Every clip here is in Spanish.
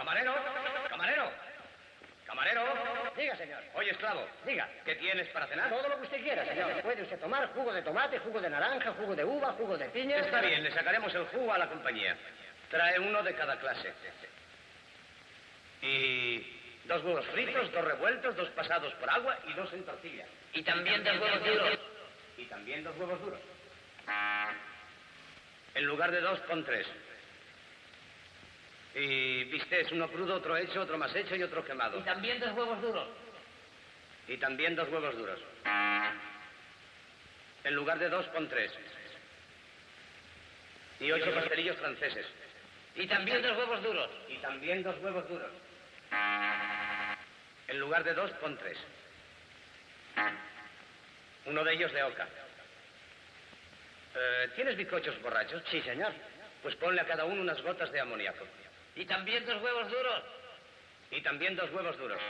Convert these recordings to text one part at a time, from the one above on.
Camarero, camarero, camarero. Diga, señor. Oye, esclavo. Diga. ¿Qué tienes para cenar? Todo lo que usted quiera, señor. Puede usted tomar jugo de tomate, jugo de naranja, jugo de uva, jugo de piña. Está bien, le sacaremos el jugo a la compañía. Trae uno de cada clase. Y dos huevos fritos, dos revueltos, dos pasados por agua y dos en tortilla. Y también dos huevos duros. Y también dos huevos duros. En lugar de dos, pon tres. Y bistec, uno crudo, otro hecho, otro más hecho y otro quemado. Y también dos huevos duros. Y también dos huevos duros. En lugar de dos, pon tres. Y ocho pastelillos franceses. Y también dos huevos duros. Y también dos huevos duros. En lugar de dos, pon tres. Uno de ellos de oca. Eh, ¿Tienes bizcochos borrachos? Sí, señor. Pues ponle a cada uno unas gotas de amoníaco. Y también dos huevos duros. Y también dos huevos duros.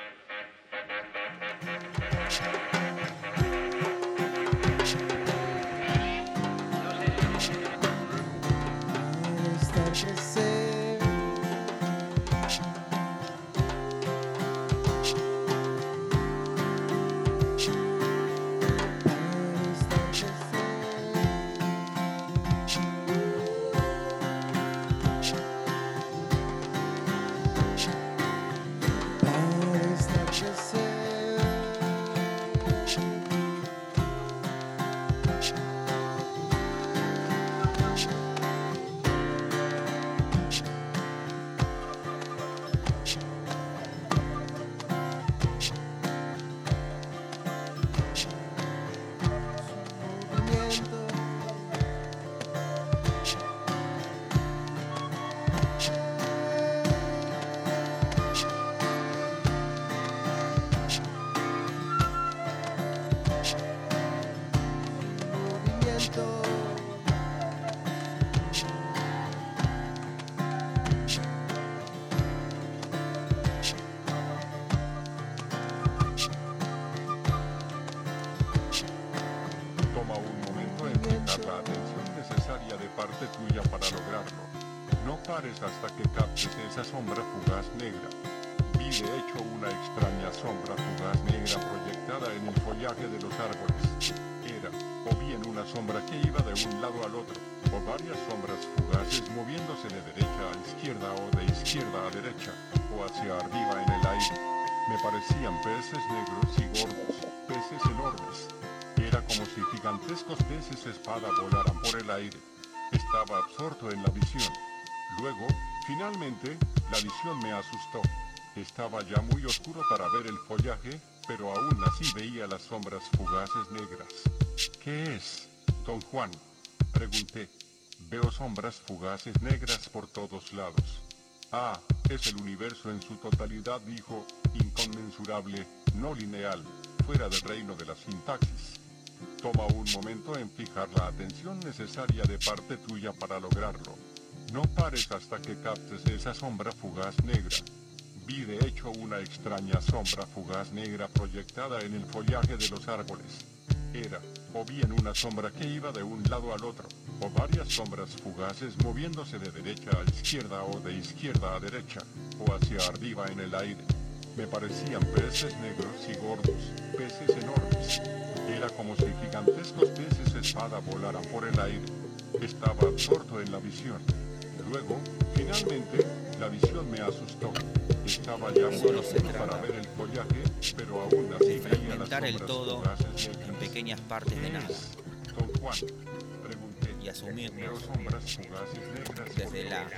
Sombra fugaz negra. Vi de hecho una extraña sombra fugaz negra proyectada en el follaje de los árboles. Era, o bien una sombra que iba de un lado al otro, o varias sombras fugaces moviéndose de derecha a izquierda o de izquierda a derecha, o hacia arriba en el aire. Me parecían peces negros y gordos, peces enormes. Era como si gigantescos peces espada volaran por el aire. Estaba absorto en la visión. Luego, finalmente, la visión me asustó. Estaba ya muy oscuro para ver el follaje, pero aún así veía las sombras fugaces negras. ¿Qué es? Don Juan, pregunté. Veo sombras fugaces negras por todos lados. Ah, es el universo en su totalidad, dijo, inconmensurable, no lineal, fuera del reino de la sintaxis. Toma un momento en fijar la atención necesaria de parte tuya para lograrlo. No pares hasta que captes esa sombra fugaz negra. Vi de hecho una extraña sombra fugaz negra proyectada en el follaje de los árboles. Era, o bien una sombra que iba de un lado al otro, o varias sombras fugaces moviéndose de derecha a izquierda o de izquierda a derecha, o hacia arriba en el aire. Me parecían peces negros y gordos, peces enormes. Era como si gigantescos peces espada volaran por el aire. Estaba absorto en la visión. Luego, finalmente, la visión me asustó. Estaba ya Solo se para ver el follaje, pero aún así de las fragmentar el todo en pequeñas partes de ¿Qué nada? Don Juan, pregunté. y asumirnos desde la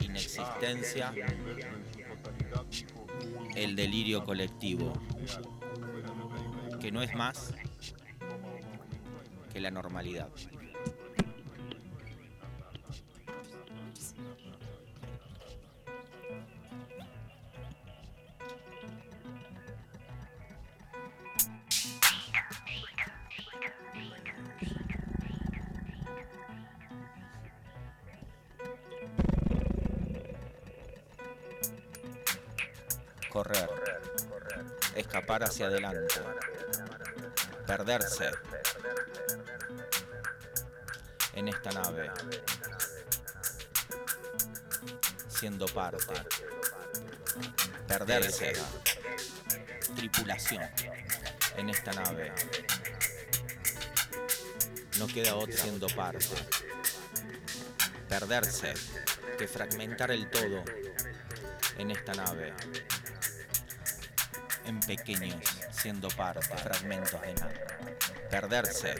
inexistencia El dijo, el delirio colectivo, que no es más que la normalidad. Correr, escapar hacia adelante, perderse en esta nave, siendo parte perderse. Tripulación en esta nave. No queda otra siendo parte. Perderse que fragmentar el todo en esta nave. En pequeños, siendo parte, fragmentos de nada. Perderse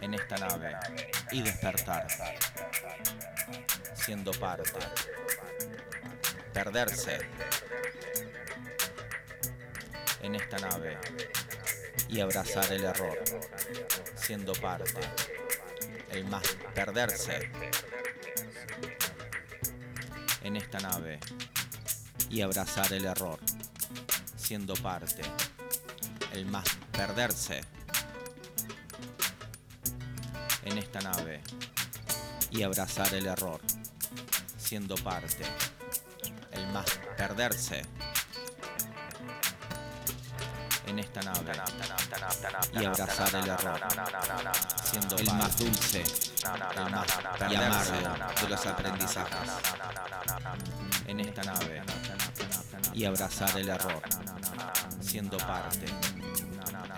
en esta nave y despertar, siendo parte. Perderse en esta nave y abrazar el error, siendo parte. El más perderse en esta nave y abrazar el error, siendo parte. El más perderse en esta nave y abrazar el error, siendo parte. El más perderse en esta nave y abrazar el error, siendo el más dulce, el más y amargo de los aprendizajes en esta nave y abrazar el error, siendo parte,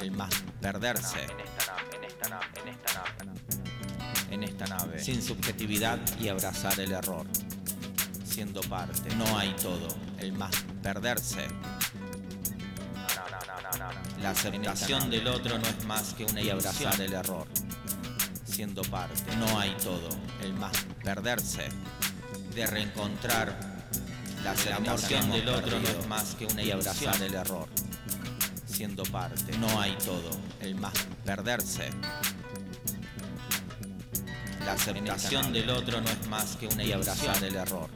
el más perderse. En esta nave, sin subjetividad y abrazar el error, siendo parte, no hay todo, el más perderse. La aceptación del otro no es más que una y abrazar el error, siendo parte, no hay todo, el más perderse, de reencontrar la aceptación del otro no es más que una y abrazar el error, siendo parte, no hay todo, el más perderse. La aceptación del otro no es más que una y abrazar el error,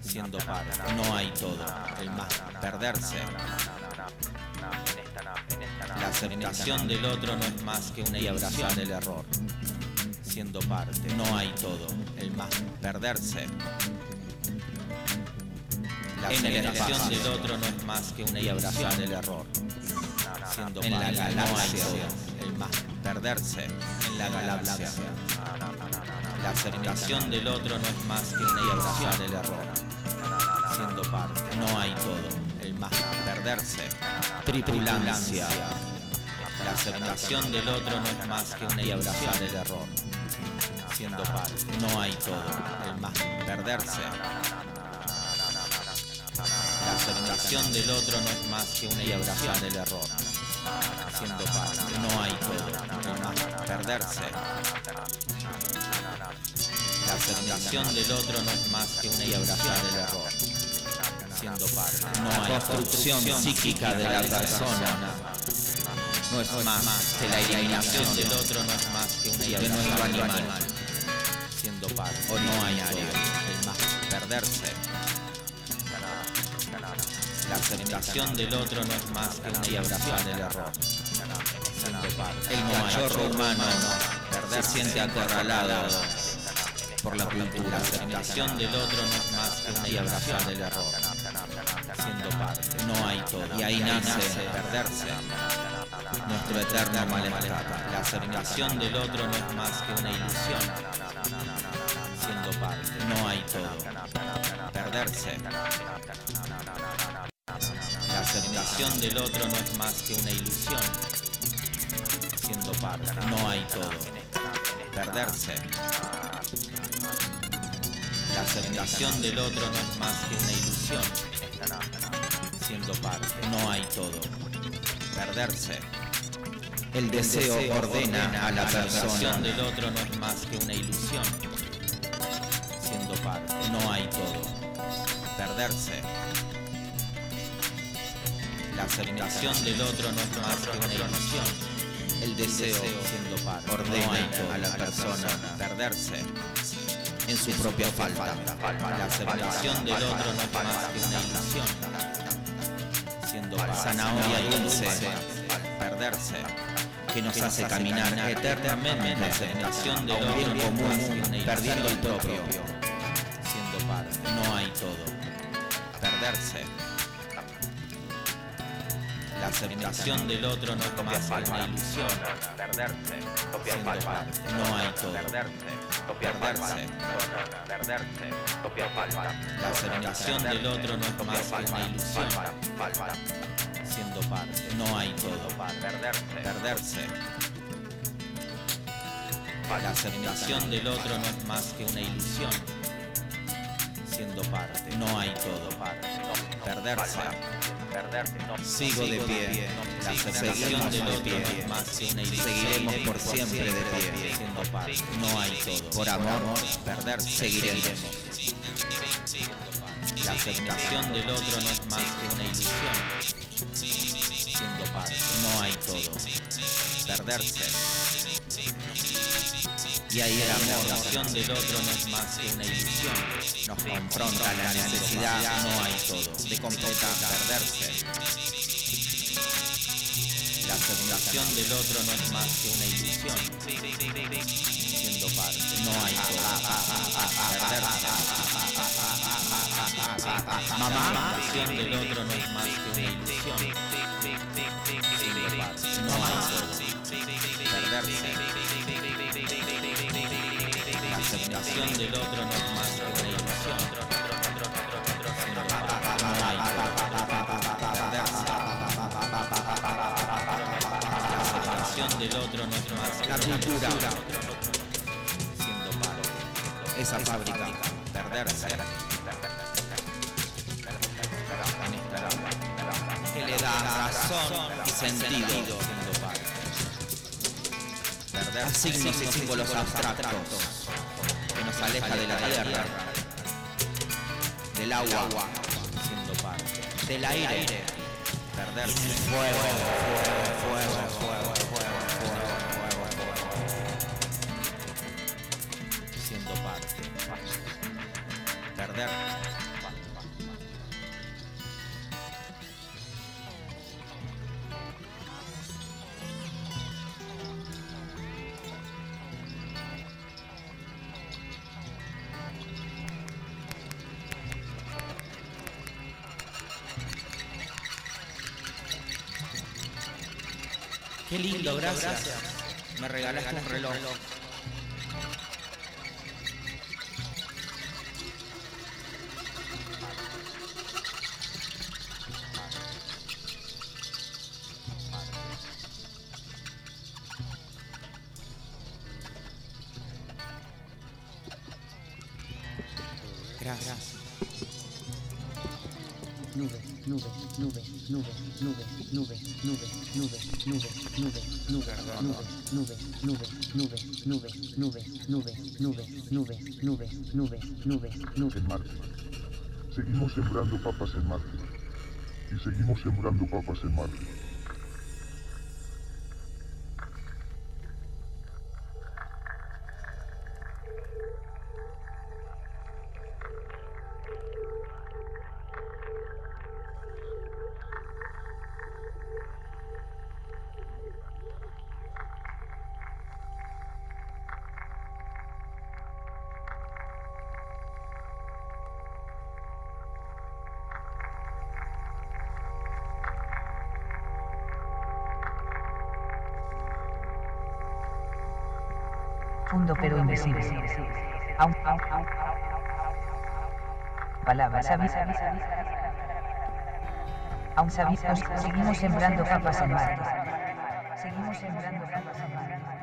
siendo parte, no hay todo, el más perderse. La aceptación del otro no es más que una y abrazar el error, siendo parte, no hay todo, el más perderse. La aceleración del otro no es más que una y abrazar el error, siendo en la galaxia, el más perderse en la galaxia. La aceptación del otro no es más que una y abrazar el error, siendo parte, no hay todo, el más perderse. Tripulancia. La aceptación del otro no es más que una y abrazar el error, siendo parte, no hay todo, el más perderse. La aceptación del otro no es más que una y abrazar el error, siendo parte, no hay todo, el más perderse. La aceptación del otro no es más que una abrazar el error, siendo parte, no hay construcción psíquica de la persona. No es más que la eliminación del otro no es más que una el animal, siendo parte, o no hay área, el más perderse. La aceptación del otro no es más que una abrazar el error. Siendo parte. El cachorro humano se siente acorralado por la cultura. La aceptación del otro no es más que una abrazar el error. Siendo parte. No hay todo. Y ahí nace perderse. Nuestro eterno malestar. La aceptación del otro no es más que una ilusión. Siendo parte. No hay todo. Perderse. La aceptación del otro no es más que una ilusión, siendo parte, no hay todo. Perderse. La aceptación del otro no es más que una ilusión, siendo parte, no hay todo. Perderse. El deseo ordena a la persona. del otro no es más que una ilusión, siendo parte, no hay todo. Perderse. La aceptación del otro no es más que una ilusión. El deseo, siendo parte, ordena a la persona perderse en su propia falta. La aceptación del otro no es más que una ilusión. Siendo parte, zanahoria dulce, perderse, que nos hace caminar eternamente. La aceptación del otro no es más que una ilusión. perdiendo el propio. Siendo parte, no hay todo. Perderse. La aceptación del otro no es más que una ilusión. Perderse. No hay todo. perderse. La aceptación del otro no es más que una ilusión. Siendo parte, no hay todo. Perderse, Perderse. La aceptación del otro no es más que una ilusión. Siendo parte, no hay todo. Perderse. perderse. Sigo de pie. La aceptación del otro no es más que una ilusión. Seguiremos por siempre de pie. Siendo parte, no hay todo. Por amor, perderse, seguiremos. La aceptación del otro no es más que una ilusión. Siendo parte, no hay todo. Perderse. Y ahí la aceptación del otro no es más que una ilusión. Nos confronta la necesidad, no hay todo. De completar, perderse. La aceptación del otro no es más que una ilusión. Siendo parte, no hay todo. Perderse. Mamá, la aceptación del otro no es más que una ilusión. Siendo parte, no hay todo. Perderse. Aceptación del otro no es más hay perderse. La del otro no es más la cultura. Siendo parte. Esa fábrica. Perderse. Que le da razón y sentido. Perder signos y símbolos abstractos aleja de la tierra, del agua, siendo parte, del aire, perderse. Fuego, fuego, fuego, fuego, Qué lindo, gracias. Me regalaste un reloj. Gracias. Nube, nube, nube, nube, nube, nube, nube, nube, nube, nube, nube, nube, nube, nube, nube, nube, nube, nube, nube, nube, nube, nube, nube. En Marte. Seguimos sembrando papas en Marte. Y seguimos sembrando papas en Marte. Fundo pero invisible. Aun, palabras sabidas. Aún sabidos, seguimos sembrando capas en Marte. Seguimos sembrando capas en Marte.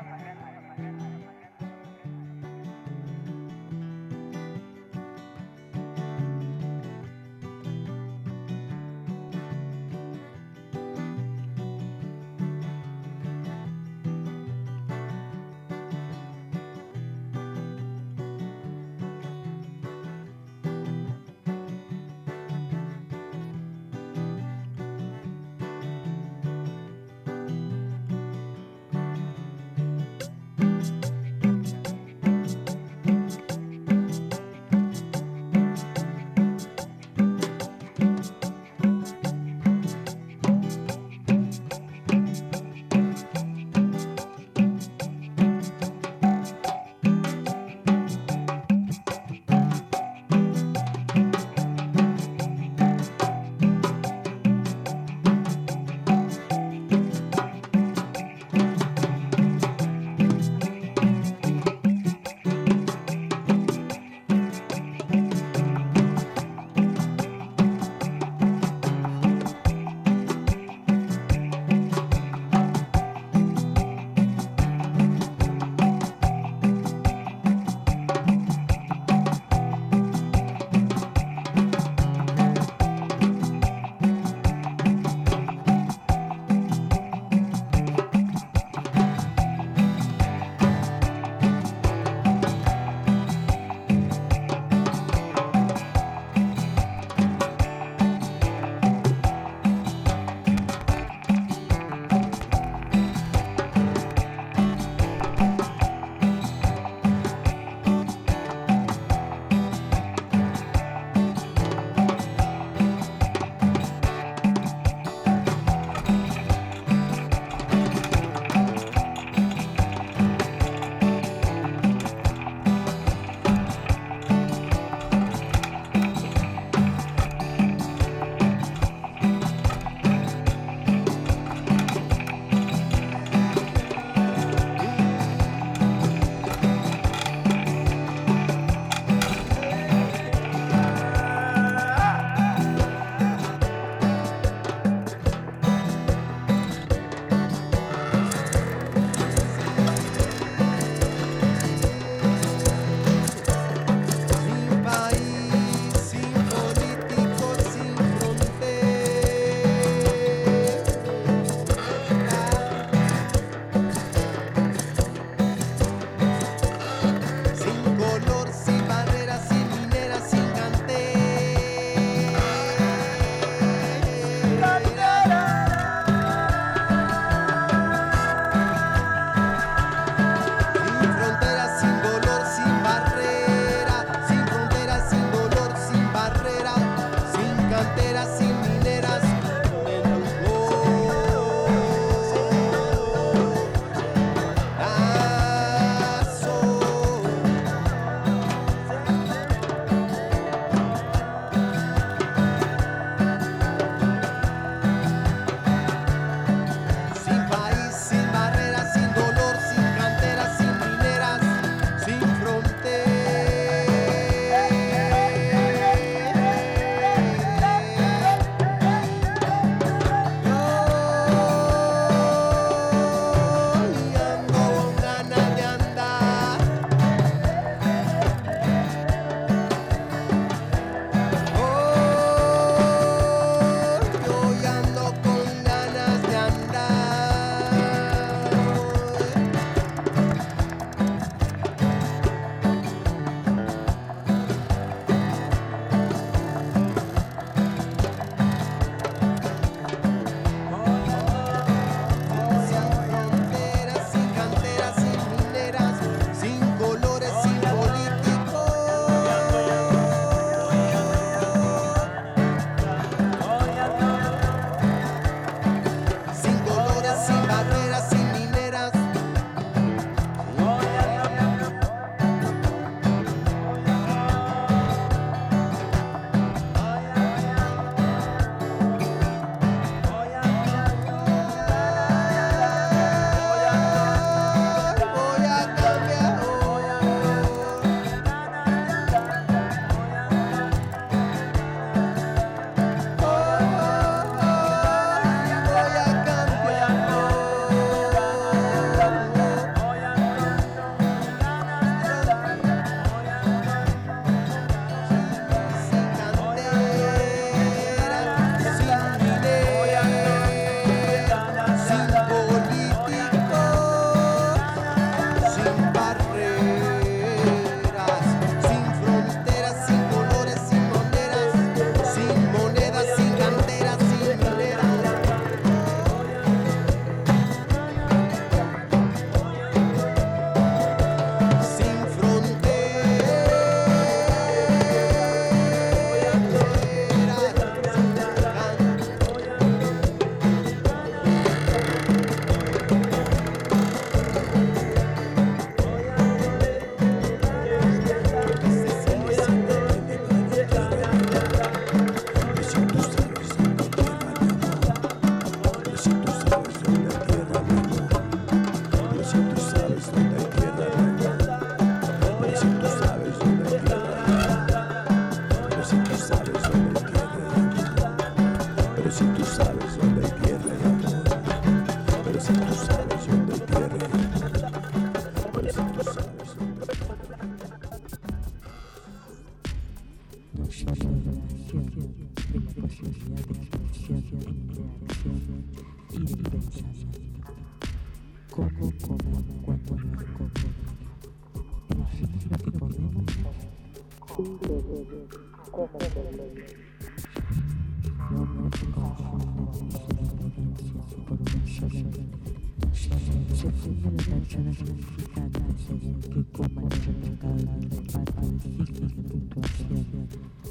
Depende de la persona significada según que coma el mercado de parte del signo de puntuación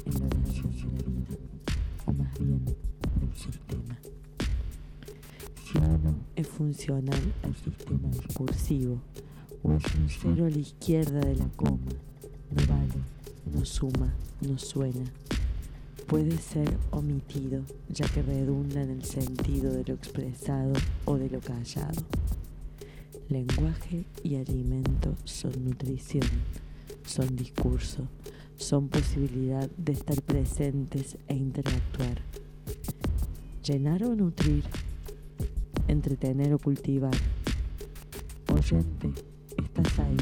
en la oración de la vida, o más bien del sistema. Si uno es funcional al sistema discursivo, o es un cero a la izquierda de la coma, no vale, no suma, no suena. Puede ser omitido, ya que redunda en el sentido de lo expresado o de lo callado. Lenguaje y alimento son nutrición, son discurso, son posibilidad de estar presentes e interactuar. Llenar o nutrir, entretener o cultivar. Oyente, ¿estás ahí?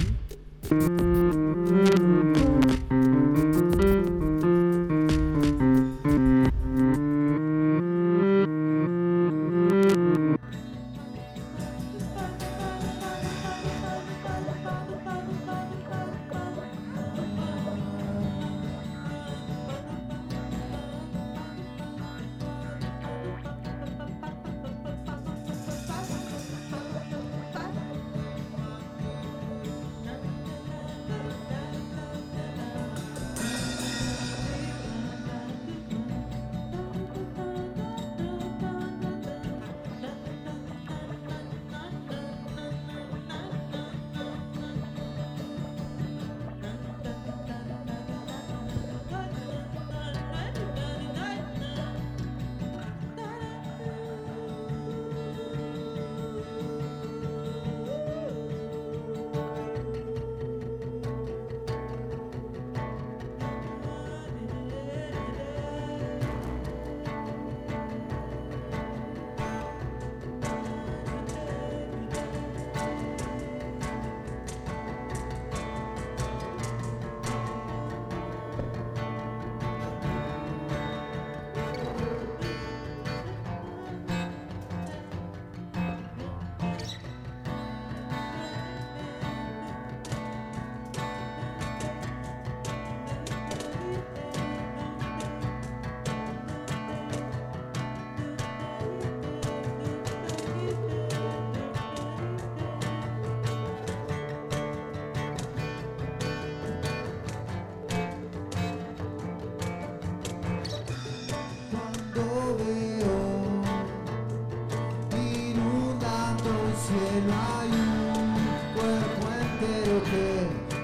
Cielo hay un cuerpo entero que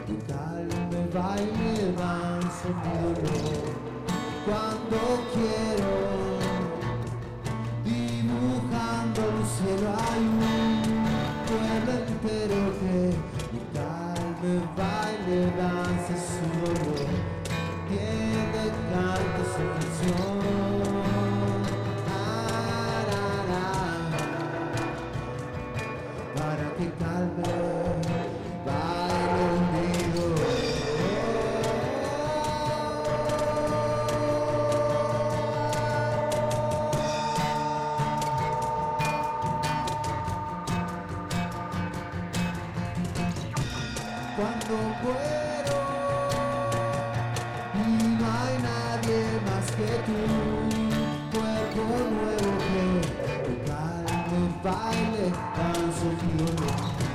de calme va y me va. Cuando quiero dibujando el cielo hay un pueblo entero que de calme va y le danza su dolor tiene canto su canción. Nuevo que tu calme, baile, danza y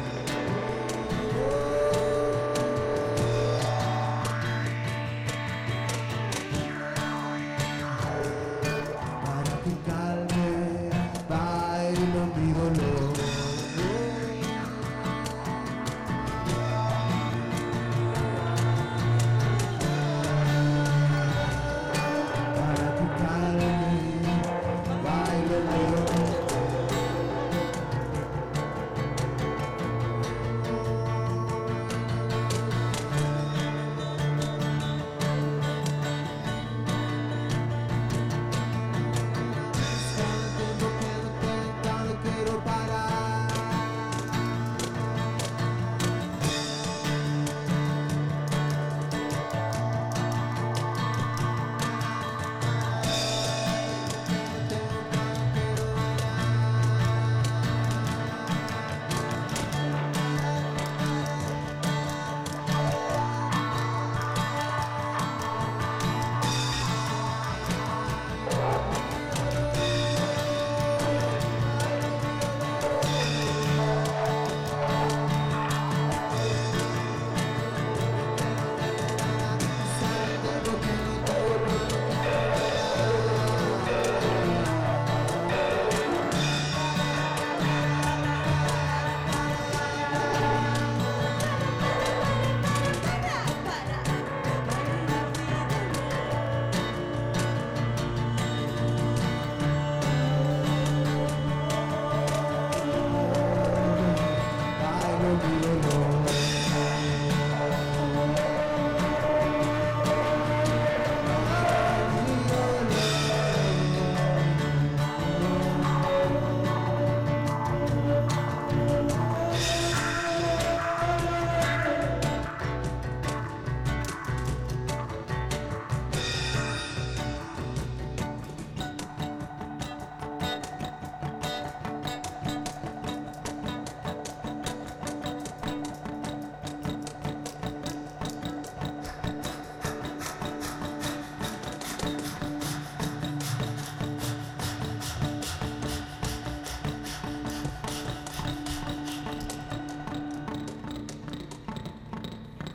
Babylon.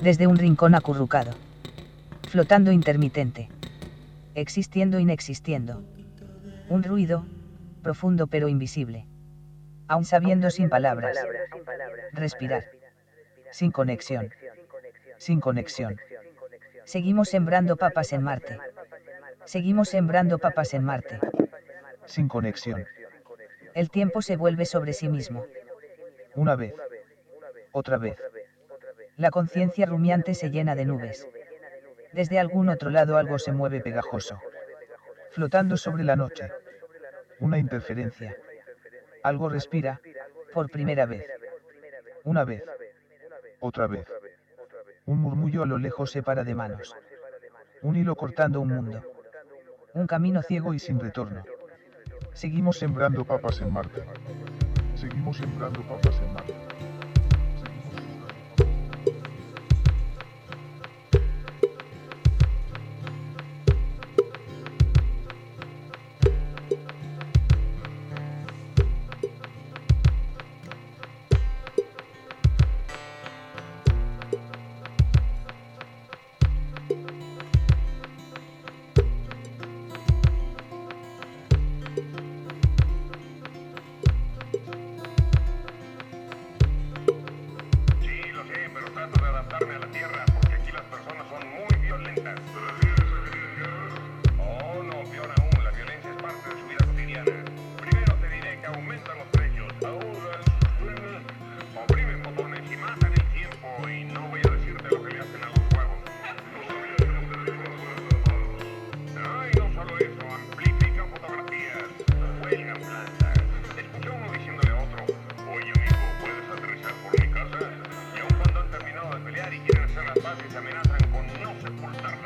Desde un rincón acurrucado. Flotando intermitente. Existiendo inexistiendo. Un ruido, profundo pero invisible. Aún sabiendo sin palabras. Respirar. Sin conexión. Sin conexión. Seguimos sembrando papas en Marte. Seguimos sembrando papas en Marte. Sin conexión. El tiempo se vuelve sobre sí mismo. Una vez. Otra vez. La conciencia rumiante se llena de nubes. Desde algún otro lado algo se mueve pegajoso. Flotando sobre la noche. Una interferencia. Algo respira. Por primera vez. Una vez. Otra vez. Un murmullo a lo lejos se para de manos. Un hilo cortando un mundo. Un camino ciego y sin retorno. Seguimos sembrando papas en Marte. Seguimos sembrando papas en Marte. amenazan con no sepultarla.